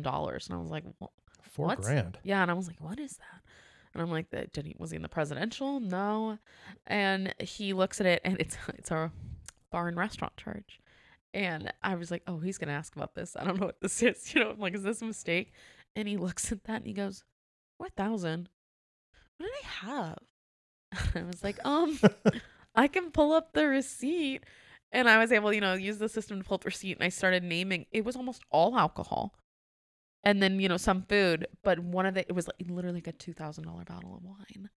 Speaker 2: And I was like, "Wha-
Speaker 1: Four grand.
Speaker 2: yeah, and I was like, "What is that?" And I'm like, "That did he was he in the presidential? No." And he looks at it, and it's it's our bar and restaurant charge. And I was like, "Oh, he's gonna ask about this. I don't know what this is. You know, I'm like, is this a mistake?" And he looks at that and he goes, "Four thousand? What did I have?" I was like, "Um, I can pull up the receipt." And I was able, you know, use the system to pull up the receipt, and I started naming. It was almost all alcohol and then you know some food but one of the it was like literally like a $2000 bottle of wine.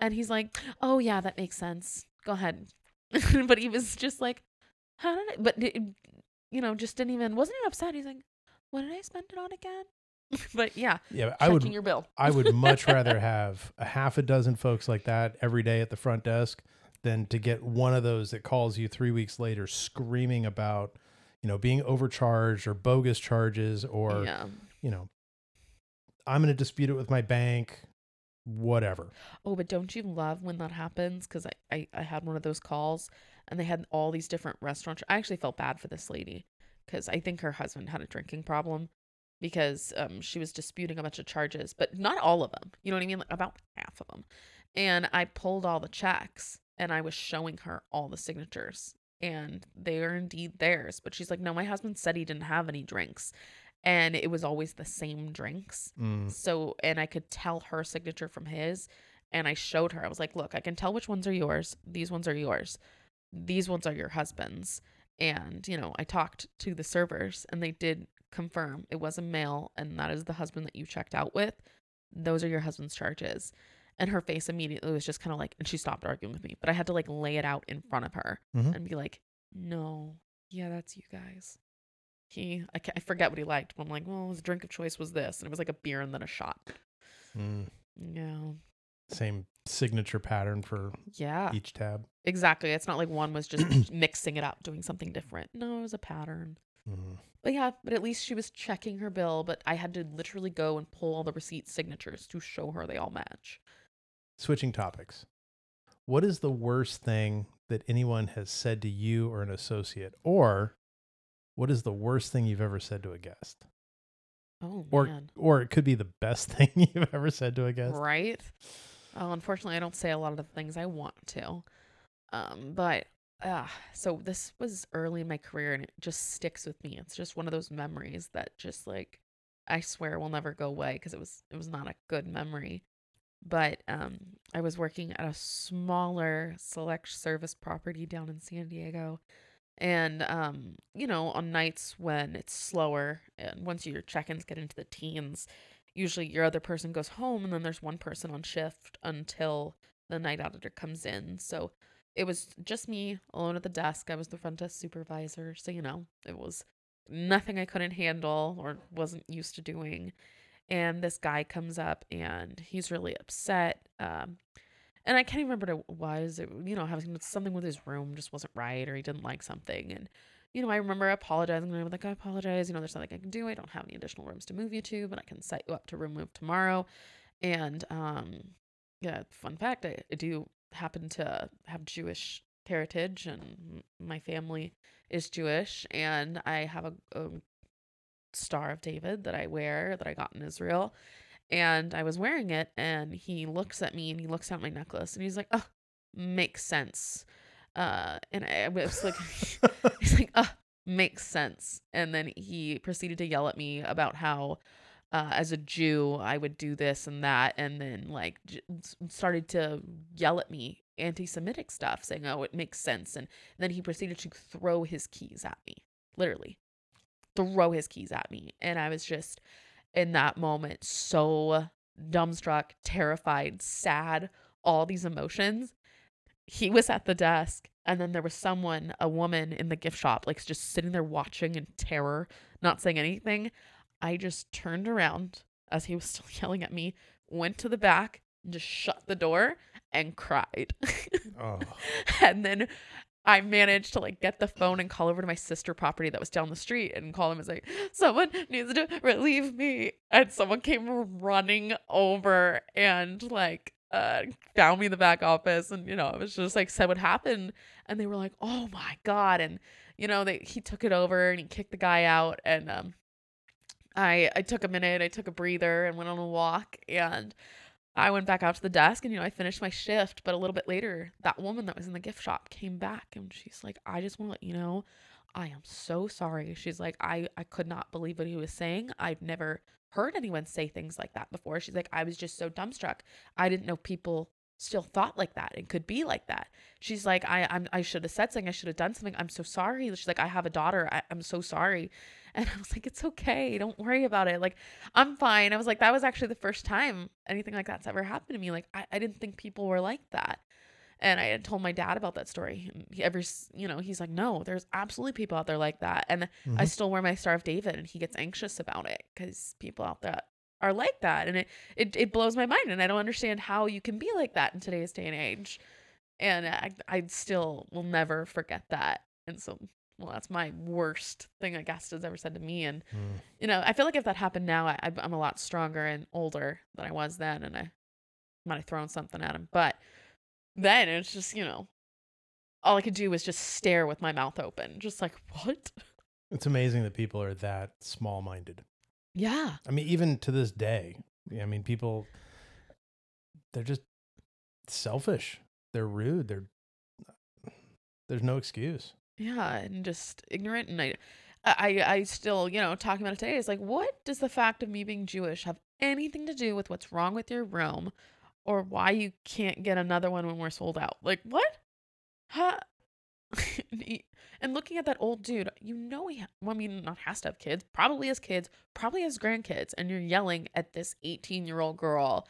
Speaker 2: And he's like oh yeah that makes sense. Go ahead. But he was just like how did i but you know just didn't even wasn't even upset. He's like what did i spend it on again? But yeah
Speaker 1: Yeah, I would
Speaker 2: your bill.
Speaker 1: I would much rather have a half a dozen folks like that every day at the front desk than to get one of those that calls you three weeks later screaming about, you know, being overcharged or bogus charges or,
Speaker 2: yeah
Speaker 1: you know, I'm going to dispute it with my bank, whatever.
Speaker 2: Oh, but don't you love when that happens? Because I, I, I had one of those calls and they had all these different restaurants. I actually felt bad for this lady because I think her husband had a drinking problem because um, she was disputing a bunch of charges, but not all of them. You know what I mean? Like about half of them. And I pulled all the checks and I was showing her all the signatures and they are indeed theirs. But she's like, no, my husband said he didn't have any drinks. And it was always the same drinks.
Speaker 1: Mm.
Speaker 2: So, and I could tell her signature from his. And I showed her, I was like, look, I can tell which ones are yours. These ones are yours. These ones are your husband's. And, you know, I talked to the servers and they did confirm it was a male and that is the husband that you checked out with. Those are your husband's charges. And her face immediately was just kind of like, and she stopped arguing with me, but I had to like lay it out in front of her
Speaker 1: Mhm.
Speaker 2: and be like, no, yeah, that's you guys. He, I, I forget what he liked, but I'm like, well, his drink of choice was this. And it was like a beer and then a shot.
Speaker 1: Mm.
Speaker 2: Yeah.
Speaker 1: Same signature pattern for
Speaker 2: Yeah.
Speaker 1: each tab.
Speaker 2: Exactly. It's not like one was just mixing it up, doing something different. No, it was a pattern.
Speaker 1: Mm.
Speaker 2: But yeah, but at least she was checking her bill, but I had to literally go and pull all the receipt signatures to show her they all match.
Speaker 1: Switching topics. What is the worst thing that anyone has said to you or an associate? Or what is the worst thing you've ever said to a guest?
Speaker 2: Oh
Speaker 1: Or
Speaker 2: man.
Speaker 1: or it could be the best thing you've ever said to a guest.
Speaker 2: Right? Oh, unfortunately, I don't say a lot of the things I want to. Um, but uh, so this was early in my career and it just sticks with me. It's just one of those memories that just like I swear will never go away because it was it was not a good memory. But um, I was working at a smaller select service property down in San Diego, And um, you know, on nights when it's slower and once your check-ins get into the teens, usually your other person goes home and then there's one person on shift until the night auditor comes in. So it was just me alone at the desk. I was the front desk supervisor, so you know, it was nothing I couldn't handle or wasn't used to doing. And this guy comes up and he's really upset. Um, and I can't even remember what it was. It, you know, having something with his room just wasn't right, or he didn't like something. And you know, I remember apologizing. I was like, I apologize. You know, there's nothing I can do. I don't have any additional rooms to move you to, but I can set you up to room move tomorrow. And um, yeah, fun fact, I, I do happen to have Jewish heritage, and my family is Jewish, and I have a, a Star of David that I wear that I got in Israel and I was wearing it, and he looks at me and he looks at my necklace, and he's like, "Oh, makes sense." Uh, and I was like, he's like, "Oh, makes sense." And then he proceeded to yell at me about how, uh, as a Jew, I would do this and that, and then like j- started to yell at me anti-Semitic stuff, saying, "Oh, it makes sense." And then he proceeded to throw his keys at me, literally, throw his keys at me, and I was just in that moment so dumbstruck, terrified, sad, all these emotions. He was at the desk, and then there was someone, a woman in the gift shop, like just sitting there watching in terror, not saying anything. I just turned around as he was still yelling at me, went to the back, just shut the door and cried.
Speaker 1: Oh.
Speaker 2: and then I managed to like get the phone and call over to my sister property that was down the street and call him and say, Someone needs to relieve me. And someone came running over and like uh found me in the back office and you know, it was just like said what happened. And they were like, Oh my god. And you know, they he took it over and he kicked the guy out. And um I I took a minute, I took a breather and went on a walk. And I went back out to the desk and, you know, I finished my shift. But a little bit later, that woman that was in the gift shop came back and she's like, I just want to let you know, I am so sorry. She's like, I, I could not believe what he was saying. I've never heard anyone say things like that before. She's like, I was just so dumbstruck. I didn't know people still thought like that and could be like that. She's like, I I'm, I should have said something. I should have done something. I'm so sorry. She's like, I have a daughter. I, I'm so sorry. And I was like, it's okay. Don't worry about it. Like, I'm fine. I was like, that was actually the first time anything like that's ever happened to me. Like, I, I didn't think people were like that. And I had told my dad about that story. And he every, you know, he's like, no, there's absolutely people out there like that. And
Speaker 1: Mm-hmm.
Speaker 2: I still wear my Star of David, and he gets anxious about it because people out there are like that, and it, it it blows my mind, and I don't understand how you can be like that in today's day and age. And I I still will never forget that. And so, well, that's my worst thing a guest has ever said to me. And
Speaker 1: Mm.
Speaker 2: you know, I feel like if that happened now, I, I'm a lot stronger and older than I was then, and I might have thrown something at him. But then it's just, you know, all I could do was just stare with my mouth open, just like, what?
Speaker 1: It's amazing that people are that small minded.
Speaker 2: Yeah.
Speaker 1: I mean, even to this day, I mean, people, they're just selfish. They're rude. They're, there's no excuse.
Speaker 2: Yeah, and just ignorant. And I, I, I still, you know, talking about it today is like, what does the fact of me being Jewish have anything to do with what's wrong with your room, or why you can't get another one when we're sold out? Like what? Huh? and looking at that old dude, you know he, ha- well, I mean, not has to have kids, probably has kids, probably has grandkids, and you're yelling at this 18 year old girl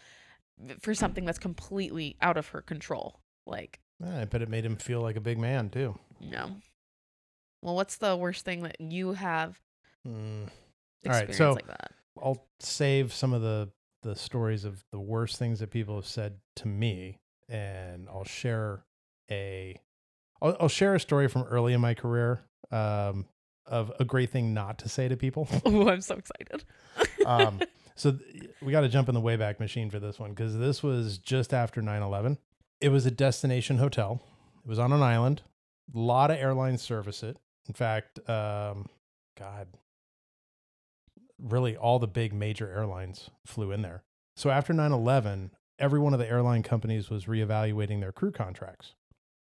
Speaker 2: for something that's completely out of her control. Like,
Speaker 1: I bet it made him feel like a big man too.
Speaker 2: no. Well, what's the worst thing that you have
Speaker 1: Mm. All right, so-
Speaker 2: like that?
Speaker 1: I'll save some of the the stories of the worst things that people have said to me, and I'll share a I'll, I'll share a story from early in my career um, of a great thing not to say to people.
Speaker 2: Oh, I'm so excited.
Speaker 1: um, so th- we got to jump in the wayback machine for this one because this was just after 9-11 it was a destination hotel it was on an island a lot of airlines service it in fact um, god really all the big major airlines flew in there so after 9-11 every one of the airline companies was reevaluating their crew contracts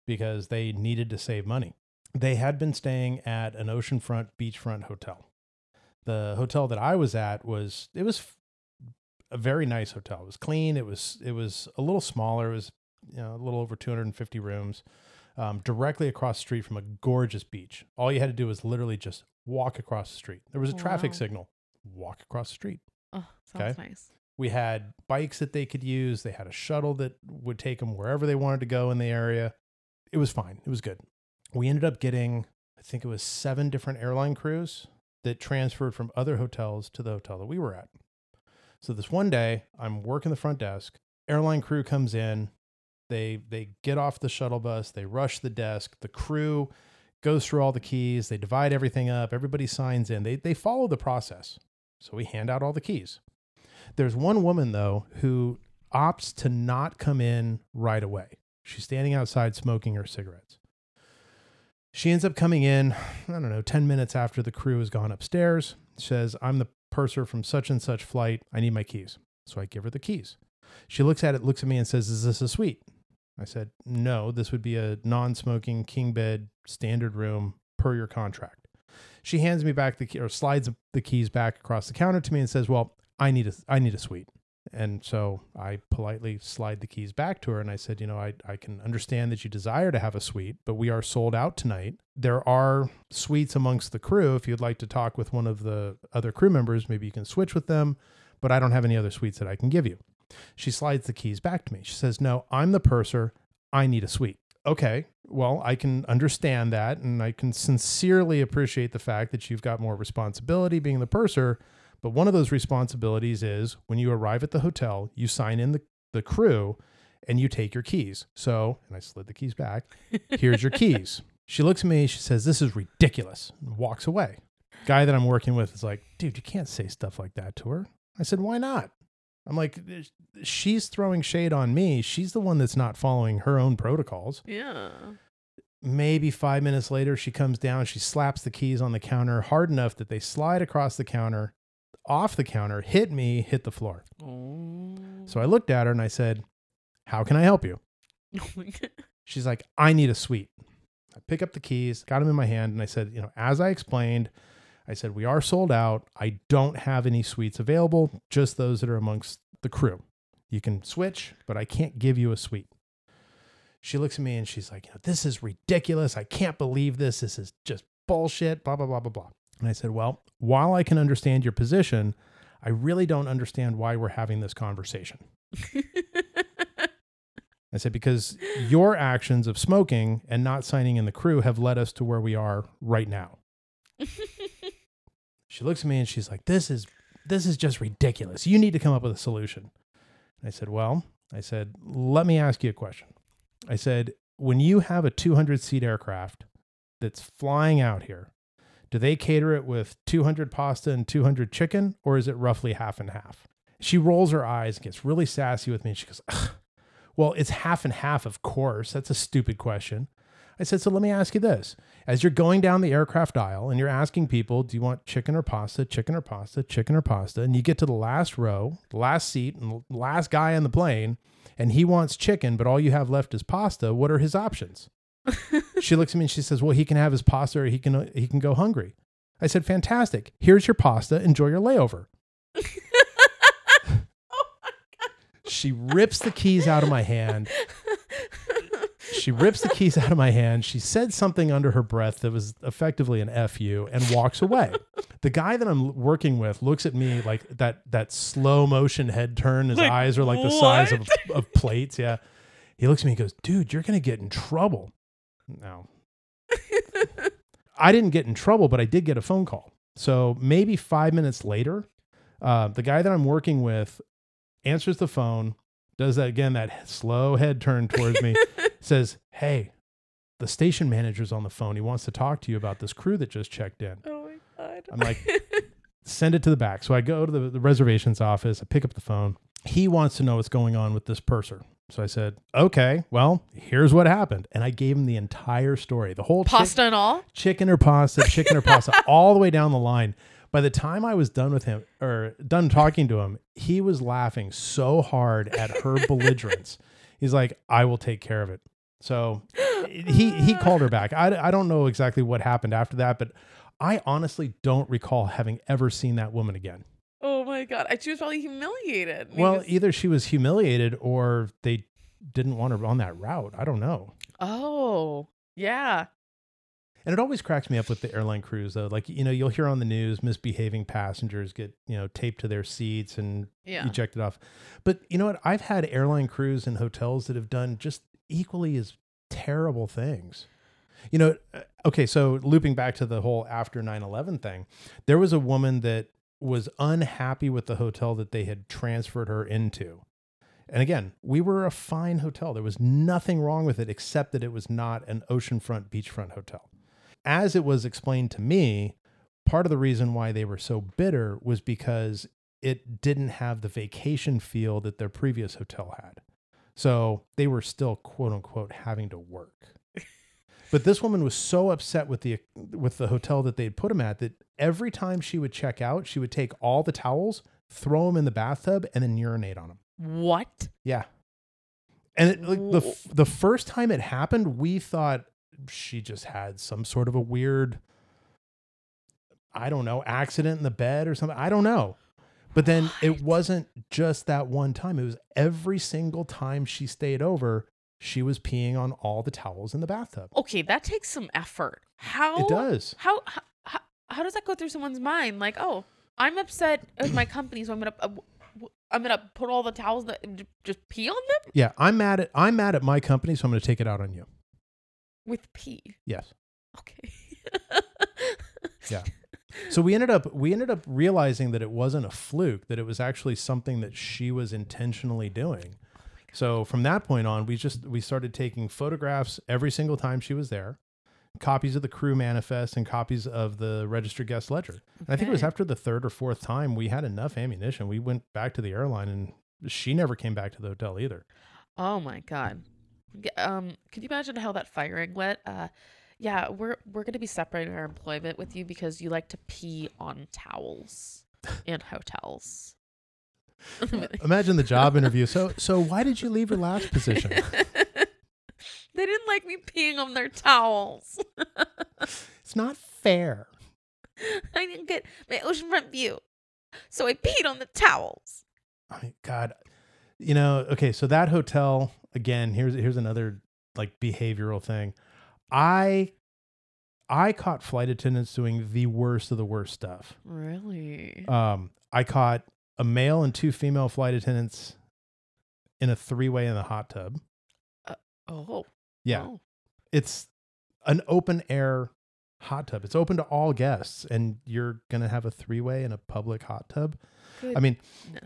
Speaker 1: because they needed to save money they had been staying at an oceanfront beachfront hotel the hotel that I was at was it was a very nice hotel. It was clean. It was it was a little smaller. It was you know a little over 250 rooms. Um, directly across the street from a gorgeous beach. All you had to do was literally just walk across the street. There was a traffic
Speaker 2: Wow.
Speaker 1: signal. Walk across the street.
Speaker 2: Oh, sounds nice.
Speaker 1: We had bikes that they could use. They had a shuttle that would take them wherever they wanted to go in the area. It was fine. It was good. We ended up getting, I think it was seven different airline crews that transferred from other hotels to the hotel that we were at. So this one day, I'm working the front desk. Airline crew comes in. They they get off the shuttle bus. They rush the desk. The crew goes through all the keys. They divide everything up. Everybody signs in. They they follow the process. So we hand out all the keys. There's one woman though who opts to not come in right away. She's standing outside smoking her cigarettes. She ends up coming in, I don't know, 10 minutes after the crew has gone upstairs. Says, I'm the purser from such and such flight. I need my keys. So I give her the keys. She looks at it, looks at me, and says, Is this a suite? I said, No, this would be a non smoking king bed standard room per your contract. She hands me back the key or slides the keys back across the counter to me and says, Well, I need a I need a suite. And so I politely slide the keys back to her and I said, you know, I, I can understand that you desire to have a suite, but we are sold out tonight. There are suites amongst the crew. If you'd like to talk with one of the other crew members, maybe you can switch with them, but I don't have any other suites that I can give you. She slides the keys back to me. She says, No, I'm the purser. I need a suite. Okay, well, I can understand that. And I can sincerely appreciate the fact that you've got more responsibility being the purser. But one of those responsibilities is when you arrive at the hotel, you sign in the, the crew and you take your keys. So, and I slid the keys back. Here's your keys. She looks at me, she says, This is ridiculous, and walks away. Guy that I'm working with is like, Dude, you can't say stuff like that to her. I said, Why not? I'm like, She's throwing shade on me. She's the one that's not following her own protocols.
Speaker 2: Yeah.
Speaker 1: Maybe five minutes later, she comes down, she slaps the keys on the counter hard enough that they slide across the counter, off the counter, hit me, hit the floor.
Speaker 2: Oh.
Speaker 1: So I looked at her and I said, How can I help you?
Speaker 2: Oh.
Speaker 1: She's like, I need a suite. I pick up the keys, got them in my hand, and I said, you know, as I explained, I said, we are sold out. I don't have any suites available, just those that are amongst the crew. You can switch, but I can't give you a suite. She looks at me and she's like, this is ridiculous. I can't believe this. This is just bullshit, blah, blah, blah, blah, blah. And I said, well, while I can understand your position, I really don't understand why we're having this conversation. I said, because your actions of smoking and not signing in the crew have led us to where we are right now. She looks at me and she's like, This is this is just ridiculous. You need to come up with a solution. And I said, Well, I said, let me ask you a question. I said, when you have a 200 seat aircraft that's flying out here, do they cater it with 200 pasta and 200 chicken, or is it roughly half and half? She rolls her eyes and gets really sassy with me. And she goes, "Ugh, Well, it's half and half, of course. That's a stupid question. I said, So let me ask you this. As you're going down the aircraft aisle and you're asking people, Do you want chicken or pasta, chicken or pasta, chicken or pasta? And you get to the last row, the last seat, and the last guy on the plane, and he wants chicken, but all you have left is pasta. What are his options? she looks at me and she says, "Well, he can have his pasta or he can he can go hungry." I said, "Fantastic. Here's your pasta. Enjoy your layover." She rips the keys out of my hand. She rips the keys out of my hand. She said something under her breath that was effectively an "fu" and walks away. The guy that I'm working with looks at me like that that slow motion head turn. His
Speaker 2: Like,
Speaker 1: eyes are like the size of, of plates. Yeah. He looks at me and goes, "Dude, you're gonna get in trouble." No, I didn't get in trouble, but I did get a phone call. So maybe five minutes later, uh, the guy that I'm working with answers the phone, does that again, that slow head turn towards me, says, Hey, the station manager's on the phone. He wants to talk to you about this crew that just checked in.
Speaker 2: oh my god.
Speaker 1: I'm like, Send it to the back. So I go to the, the reservations office, I pick up the phone. He wants to know what's going on with this purser. So I said, Okay, well, here's what happened. And I gave him the entire story, the whole chick-
Speaker 2: pasta and all.
Speaker 1: chicken or pasta, chicken or pasta, all the way down the line. By the time I was done with him or done talking to him, he was laughing so hard at her belligerence. He's like, I will take care of it. So he he called her back. I, I don't know exactly what happened after that, but I honestly don't recall having ever seen that woman again.
Speaker 2: Oh my god. She was probably humiliated.
Speaker 1: Well, either she was humiliated or they didn't want her on that route. I don't know.
Speaker 2: Oh, yeah.
Speaker 1: And it always cracks me up with the airline crews though. Like, you know, you'll hear on the news misbehaving passengers get, you know, taped to their seats and
Speaker 2: Yeah.
Speaker 1: ejected off. But you know what? I've had airline crews and hotels that have done just equally as terrible things. You know, uh, okay, so looping back to the whole after 9/11 thing, there was a woman that was unhappy with the hotel that they had transferred her into. And again, we were a fine hotel. There was nothing wrong with it except that it was not an oceanfront beachfront hotel. As it was explained to me, part of the reason why they were so bitter was because it didn't have the vacation feel that their previous hotel had. So they were still quote unquote having to work. but this woman was so upset with the with the hotel that they'd put them at that every time she would check out, she would take all the towels, throw them in the bathtub, and then urinate on them.
Speaker 2: What?
Speaker 1: Yeah. And it, like the f- the first time it happened, we thought she just had some sort of a weird I don't know, accident in the bed or something. I don't know. But then it wasn't just that one time. It was every single time she stayed over, she was peeing on all the towels in the bathtub.
Speaker 2: Okay, that takes some effort. How?
Speaker 1: It does.
Speaker 2: How, how how how does that go through someone's mind? Like, oh, I'm upset with my company, so I'm gonna uh, I'm gonna put all the towels that just pee on them
Speaker 1: Yeah, I'm mad at I'm mad at my company, so I'm going to take it out on you.
Speaker 2: with pee.
Speaker 1: Yes.
Speaker 2: Okay.
Speaker 1: Yeah. So we ended up we ended up realizing that it wasn't a fluke, that it was actually something that she was intentionally doing. So from that point on, we just we started taking photographs every single time she was there, copies of the crew manifest and copies of the registered guest ledger. And I think it was after the third or fourth time we had enough ammunition. We went back to the airline and she never came back to the hotel either.
Speaker 2: Oh my god. Um, could you imagine how that firing went? Uh, yeah, we're we're gonna be separating our employment with you because you like to pee on towels in hotels.
Speaker 1: Uh, imagine the job interview. So so why did you leave your last position?
Speaker 2: they didn't like me peeing on their towels.
Speaker 1: It's not fair.
Speaker 2: I didn't get my oceanfront view, so I peed on the towels.
Speaker 1: Mean, God, you know, okay, so that hotel again. Here's here's another like behavioral thing. I I caught flight attendants doing the worst of the worst stuff.
Speaker 2: Really?
Speaker 1: Um, I caught a male and two female flight attendants in a three way in the hot tub.
Speaker 2: oh.
Speaker 1: Yeah,
Speaker 2: oh.
Speaker 1: it's an open air hot tub. It's open to all guests, and you're gonna have a three way in a public hot tub. I mean,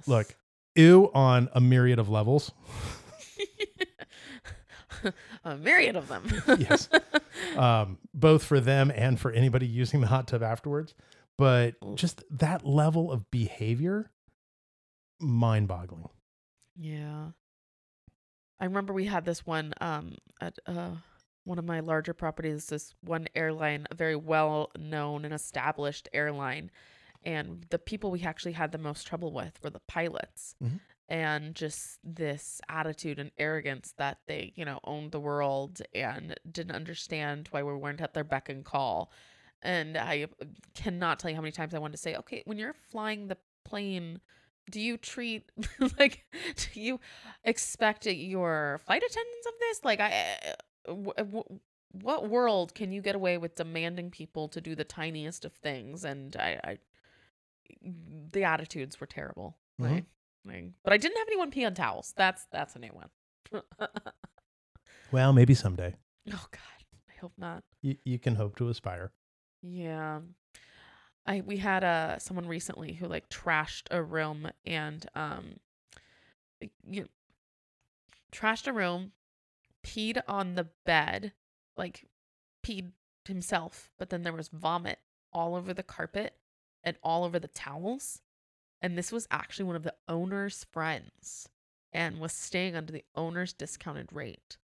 Speaker 1: look, ew on a myriad of levels.
Speaker 2: a myriad of them.
Speaker 1: Yes. um, both for them and for anybody using the hot tub afterwards. But just that level of behavior, mind boggling.
Speaker 2: Yeah. I remember we had this one um at uh one of my larger properties, this one airline, a very well known and established airline. And the people we actually had the most trouble with were the pilots.
Speaker 1: Mhm.
Speaker 2: And just this attitude and arrogance that they, you know, owned the world and didn't understand why we weren't at their beck and call. And I cannot tell you how many times I wanted to say, okay, when you're flying the plane, do you treat like do you expect your flight attendants of this like i w- w- what world can you get away with demanding people to do the tiniest of things and i, I the attitudes were terrible
Speaker 1: Mhm.
Speaker 2: like, like- but i didn't have anyone pee on towels that's that's a new one
Speaker 1: Well, maybe someday.
Speaker 2: oh god i hope not
Speaker 1: You, you can hope to aspire.
Speaker 2: Yeah. I we had uh someone recently who like trashed a room and um you trashed a room, peed on the bed, like peed himself, but then there was vomit all over the carpet and all over the towels. And this was actually one of the owner's friends and was staying under the owner's discounted rate.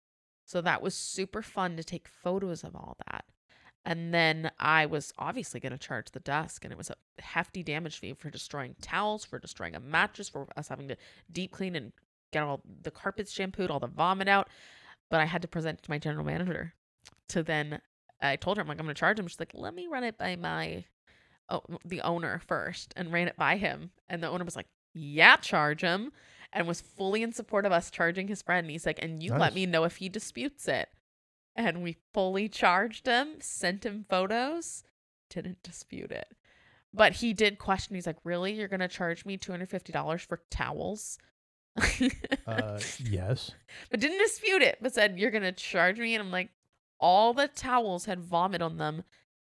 Speaker 2: So that was super fun to take photos of all that. And then I was obviously going to charge the desk, and it was a hefty damage fee for destroying towels, for destroying a mattress, for us having to deep clean and get all the carpets shampooed, all the vomit out. But I had to present it to my general manager to then, I told her, I'm like, I'm going to charge him. She's like, let me run it by my, the owner first, and ran it by him. And the owner was like, yeah, charge him. And was fully in support of us charging his friend. And he's like, and you
Speaker 1: Nice.
Speaker 2: let me know if he disputes it. and we fully charged him, sent him photos, didn't dispute it. But he did question. He's like, "Really? You're gonna charge me two hundred fifty dollars for towels?"
Speaker 1: Uh, yes.
Speaker 2: but didn't dispute it. But said, "You're gonna charge me?" And I'm like, all the towels had vomit on them,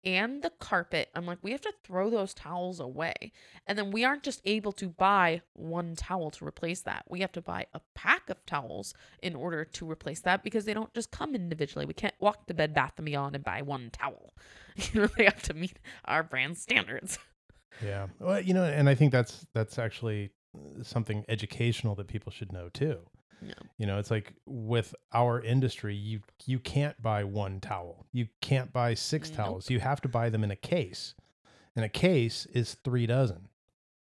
Speaker 2: and the carpet. I'm like, we have to throw those towels away, and then we aren't just able to buy one towel to replace that. We have to buy a pack of towels in order to replace that because they don't just come individually. We can't walk to Bed Bath and Beyond and buy one towel. You know, they have to meet our brand standards.
Speaker 1: Yeah. Well, you know, and I think that's that's actually uh, something educational that people should know too.
Speaker 2: Yeah.
Speaker 1: You know, it's like with our industry, you you can't buy one towel. You can't buy six
Speaker 2: Nope.
Speaker 1: towels. You have to buy them in a case. And a case is 3 dozen.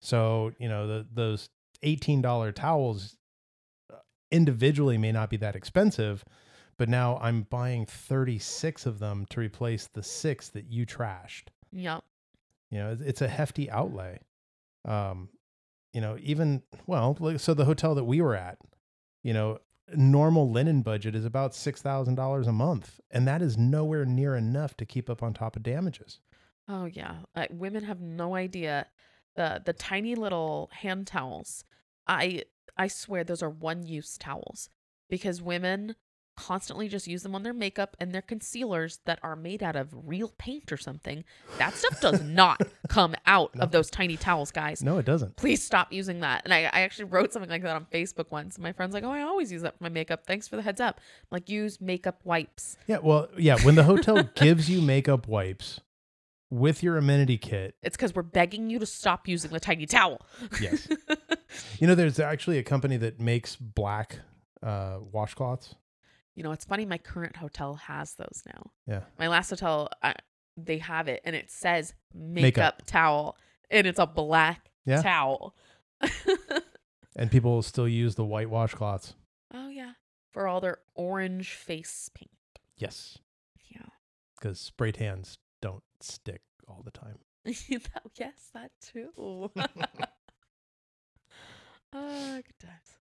Speaker 1: So, you know, the those $18 towels uh, individually may not be that expensive, but now I'm buying 36 of them to replace the 6 that you trashed
Speaker 2: Yep.
Speaker 1: you know it's- it's a hefty outlay um you know even well so the hotel that we were at you know normal linen budget is about $6000 a month and that is nowhere near enough to keep up on top of damages
Speaker 2: Oh yeah, uh, women have no idea the the tiny little hand towels. I I swear those are one use towels because women constantly just use them on their makeup and their concealers that are made out of real paint or something. That stuff does not come out
Speaker 1: No.
Speaker 2: of those tiny towels, guys.
Speaker 1: no it doesn't
Speaker 2: Please stop using that. And I, I actually wrote something like that on Facebook once. My friend's like, Oh, I always use that for my makeup. Thanks for the heads up. I'm like, use makeup wipes.
Speaker 1: yeah well yeah when the hotel gives you makeup wipes with your amenity kit
Speaker 2: It's because we're begging you to stop using the tiny towel.
Speaker 1: Yes. you know there's actually a company that makes black uh washcloths
Speaker 2: You know, it's funny. My current hotel has those now.
Speaker 1: yeah
Speaker 2: My last hotel, I, they have it, and it says makeup,
Speaker 1: Makeup.
Speaker 2: towel, and it's a black
Speaker 1: Yeah.
Speaker 2: towel.
Speaker 1: and people will still use the white washcloths
Speaker 2: oh yeah, for all their orange face paint.
Speaker 1: yes
Speaker 2: Yeah.
Speaker 1: because spray tans don't stick all the time.
Speaker 2: Oh, yes, that too. Ah, good times.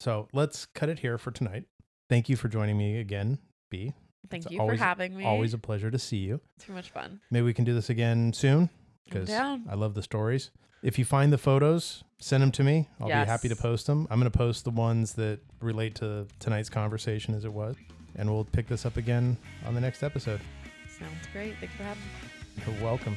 Speaker 1: So let's cut it here for tonight. Thank you for joining me again, B.
Speaker 2: Thank
Speaker 1: It's
Speaker 2: you
Speaker 1: always-
Speaker 2: for having me.
Speaker 1: Always a pleasure to see you.
Speaker 2: too much fun.
Speaker 1: Maybe we can do this again soon because. I love the stories. If you find the photos, send them to me. I'll be happy to post them. I'm going to post the ones that relate to tonight's conversation as it was. And we'll pick this up again on the next episode.
Speaker 2: Sounds great. Thanks for having me.
Speaker 1: You're welcome.